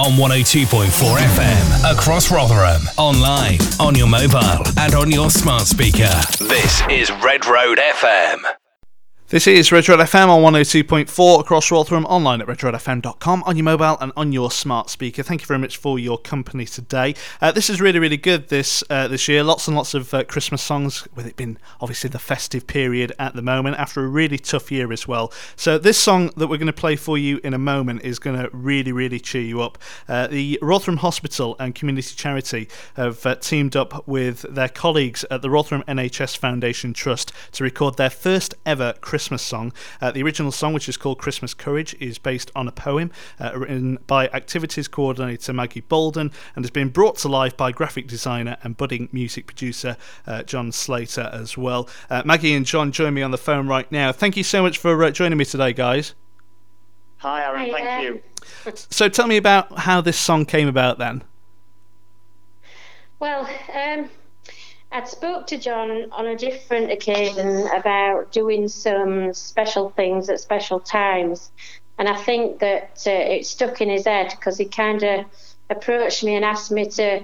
on 102.4 FM across Rotherham, online, on your mobile, and on your smart speaker. This is Red Road FM. This is Red FM on 102.4 across Rotherham, online at redroadfm.com, on your mobile and on your smart speaker. Thank you very much for your company today. Uh, this is really, really good this uh, this year. Lots and lots of uh, Christmas songs, with it being obviously the festive period at the moment, after a really tough year as well. So, this song that we're going to play for you in a moment is going to really, really cheer you up. Uh, the Rotherham Hospital and Community Charity have uh, teamed up with their colleagues at the Rotherham NHS Foundation Trust to record their first ever Christmas Christmas song. Uh, the original song, which is called Christmas Courage, is based on a poem uh, written by activities coordinator Maggie Bolden and has been brought to life by graphic designer and budding music producer uh, John Slater as well. Uh, Maggie and John join me on the phone right now. Thank you so much for uh, joining me today, guys. Hi, Aaron. Hi Thank you. So tell me about how this song came about then. Well, um, I'd spoke to John on a different occasion about doing some special things at special times, and I think that uh, it stuck in his head because he kind of approached me and asked me to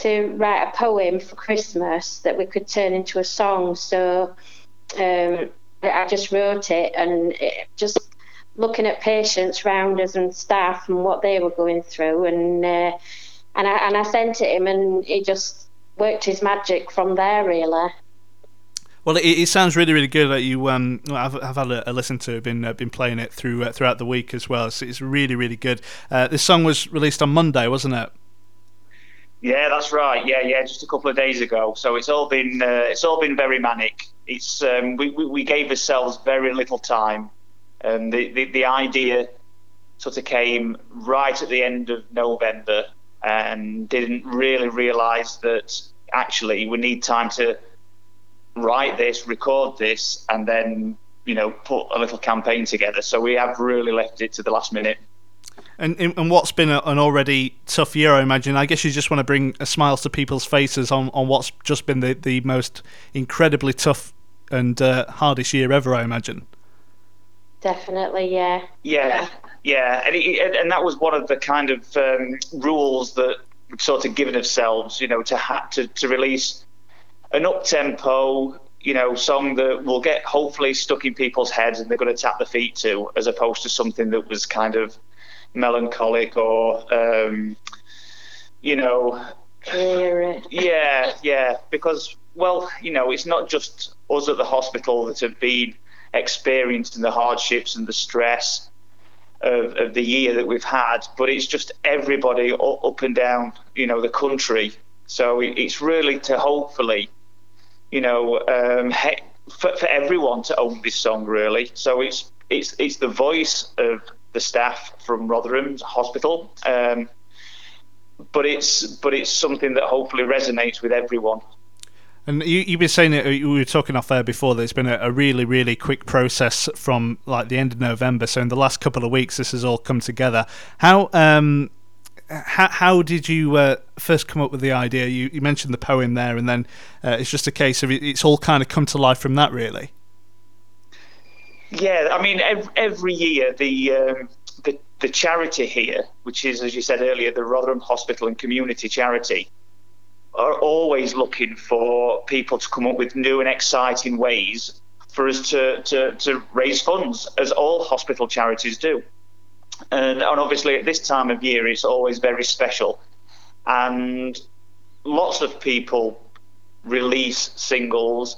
to write a poem for Christmas that we could turn into a song. So um, I just wrote it, and it, just looking at patients round us and staff and what they were going through, and uh, and I and I sent it him, and he just worked his magic from there, really. Well, it, it sounds really, really good that you. Um, I've, I've had a, a listen to, been uh, been playing it through uh, throughout the week as well. So it's really, really good. Uh, this song was released on Monday, wasn't it? Yeah, that's right. Yeah, yeah, just a couple of days ago. So it's all been uh, it's all been very manic. It's um, we, we we gave ourselves very little time, and the, the the idea sort of came right at the end of November, and didn't really realise that actually we need time to write this, record this, and then you know put a little campaign together. So we have really left it to the last minute. And and what's been a, an already tough year, I imagine. I guess you just want to bring a smile to people's faces on, on what's just been the, the most incredibly tough and uh, hardest year ever, I imagine. Definitely, yeah. Yeah, yeah, and, it, and that was one of the kind of um, rules that we've sort of given ourselves, you know, to ha- to to release an up tempo, you know, song that will get hopefully stuck in people's heads and they're going to tap their feet to, as opposed to something that was kind of melancholic or, um, you know, yeah, yeah, because well, you know, it's not just us at the hospital that have been experiencing the hardships and the stress of, of the year that we've had, but it's just everybody up and down, you know, the country. So it's really to hopefully, you know, um, for, for everyone to own this song really. So it's it's it's the voice of the staff from Rotherham Hospital, um, but it's but it's something that hopefully resonates with everyone. And you, you've been saying it. We were talking off there before. That it's been a, a, really, really quick process from like the end of November. So in the last couple of weeks, this has all come together. How um, how, how did you uh, first come up with the idea? You, you mentioned the poem there, and then uh, it's just a case of it's all kind of come to life from that, really. Yeah, I mean, every, every year the, um, the the charity here, which is, as you said earlier, the Rotherham Hospital and Community Charity, are always looking for people to come up with new and exciting ways for us to, to, to raise funds, as all hospital charities do. And, and obviously, at this time of year, it's always very special. And lots of people release singles,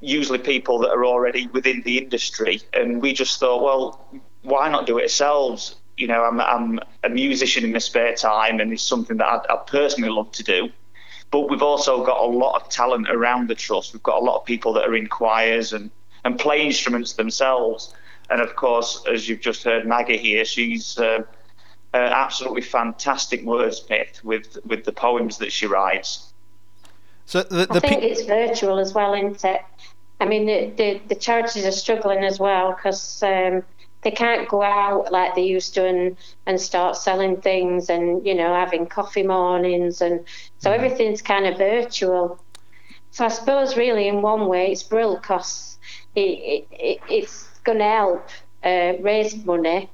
usually people that are already within the industry. And we just thought, well, why not do it ourselves? You know, I'm, I'm a musician in my spare time, and it's something that I, I personally love to do. But we've also got a lot of talent around the trust. We've got a lot of people that are in choirs and, and play instruments themselves. And of course, as you've just heard Maggie here, she's uh, uh, absolutely fantastic wordsmith with with the poems that she writes. So the, the I think pe- it's virtual as well, isn't it? I mean, the, the, the charities are struggling as well because um, they can't go out like they used to and, and start selling things and you know having coffee mornings and so mm-hmm. everything's kind of virtual so i suppose really in one way it's brilliant because it, it, it's going to help uh, raise money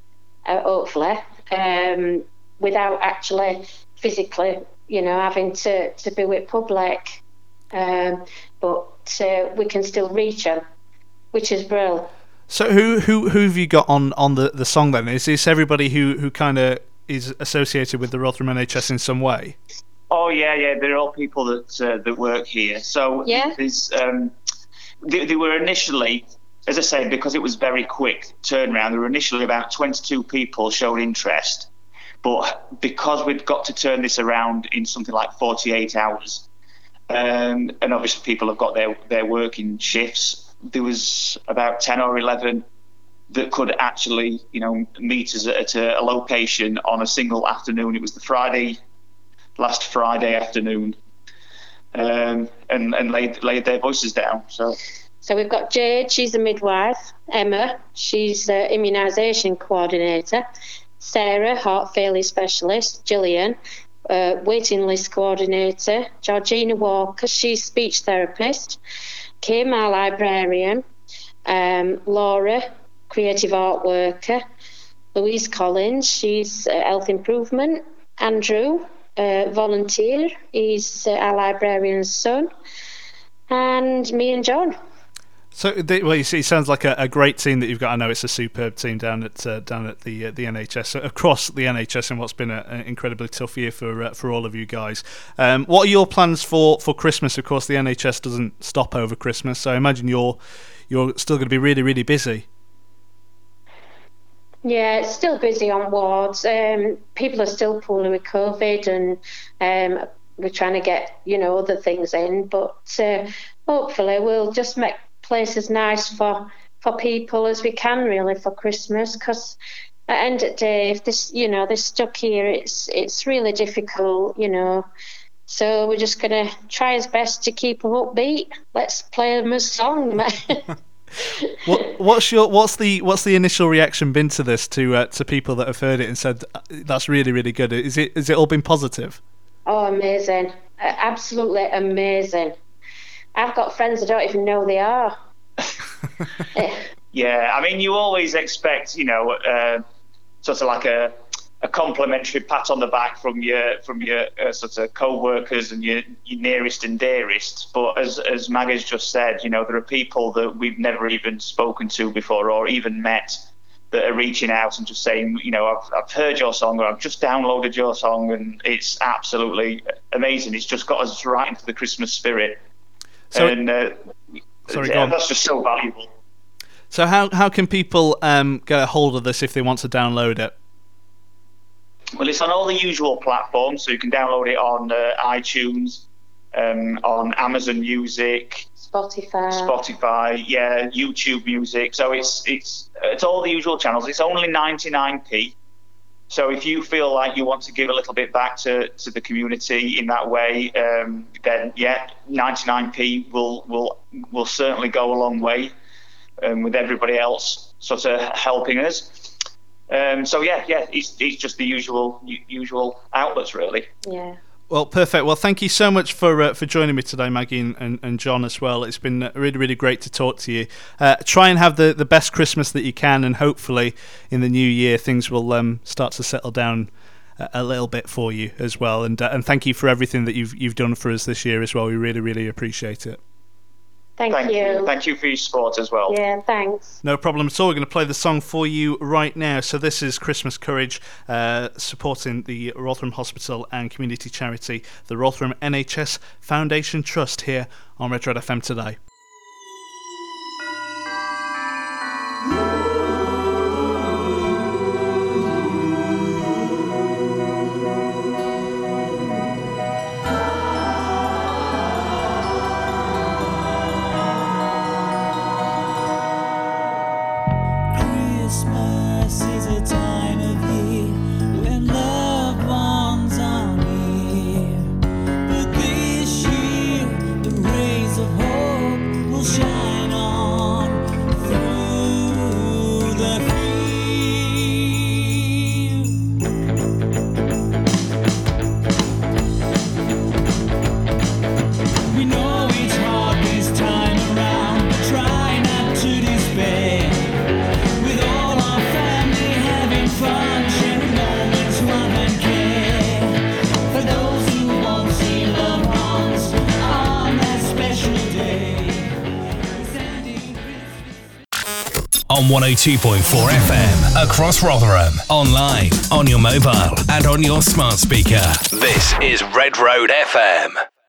uh, hopefully um, without actually physically, you know, having to, to be with public. Um, but uh, we can still reach them, which is brilliant. So who who who have you got on, on the, the song then? Is this everybody who, who kind of is associated with the Rotherham NHS in some way? Oh yeah, yeah. They're all people that uh, that work here. So yeah, there's um, they, they were initially as I say, because it was very quick turnaround, there were initially about 22 people showing interest. But because we'd got to turn this around in something like 48 hours, um, and obviously people have got their, their working shifts, there was about 10 or 11 that could actually, you know, meet us at a, location on a single afternoon. It was the Friday, last Friday afternoon, um, and and laid laid their voices down. So so we've got Jade, she's a midwife. Emma, she's the immunisation coordinator. Sarah, heart failure specialist. Gillian, uh, waiting list coordinator. Georgina Walker, she's speech therapist. Kim, our librarian. Um, Laura, creative art worker. Louise Collins, she's uh, health improvement. Andrew, uh, volunteer, he's uh, our librarian's son. And me and John. So, well, you see, it sounds like a, a, great team that you've got. I know it's a superb team down at uh, down at the uh, the NHS across the NHS, and what's been an incredibly tough year for uh, for all of you guys. Um, what are your plans for, for Christmas? Of course, the NHS doesn't stop over Christmas, so I imagine you're you're still going to be really really busy. Yeah, it's still busy on wards. Um, people are still poorly with COVID, and um, we're trying to get you know other things in, but uh, hopefully we'll just make place as nice for for people as we can really for Christmas because at end of the day if this you know they're stuck here it's it's really difficult you know. So we're just gonna try as best to keep them upbeat. Let's play them a song what, what's your what's the what's the initial reaction been to this to uh, to people that have heard it and said that's really really good. Is it is it all been positive? Oh amazing. Absolutely amazing I've got friends I don't even know they are. yeah, I mean, you always expect, you know, uh, sort of like a a complimentary pat on the back from your from your uh, sort of co-workers and your, your nearest and dearest. But as as Mag has just said, you know, there are people that we've never even spoken to before or even met that are reaching out and just saying, you know, I've, I've heard your song or I've just downloaded your song and it's absolutely amazing. It's just got us right into the Christmas spirit. So, and uh, sorry, yeah, that's just so valuable. So how how can people um, get a hold of this if they want to download it? Well, it's on all the usual platforms, so you can download it on uh, iTunes, um, on Amazon Music, Spotify, Spotify, yeah, YouTube Music. So it's it's it's all the usual channels. It's only 99p. So if you feel like you want to give a little bit back to, to the community in that way, um, then yeah, 99p will will will certainly go a long way um, with everybody else sort of helping us. Um, so yeah, yeah, it's, it's just the usual usual outlets really. Yeah. Well, perfect. Well, thank you so much for uh, for joining me today, Maggie and, and, and, John as well. It's been really, really great to talk to you. Uh, try and have the, the best Christmas that you can, and hopefully in the new year things will um, start to settle down a, a, little bit for you as well. And uh, and thank you for everything that you've you've done for us this year as well. We really, really appreciate it. Thank, Thank you. you. Thank you for your support as well. Yeah, thanks. No problem at all. We're going to play the song for you right now. So this is Christmas Courage, uh, supporting the Rotherham Hospital and community charity, the Rotherham NHS Foundation Trust, here on Red Red FM today. On 102.4 FM across Rotherham, online, on your mobile, and on your smart speaker. This is Red Road FM.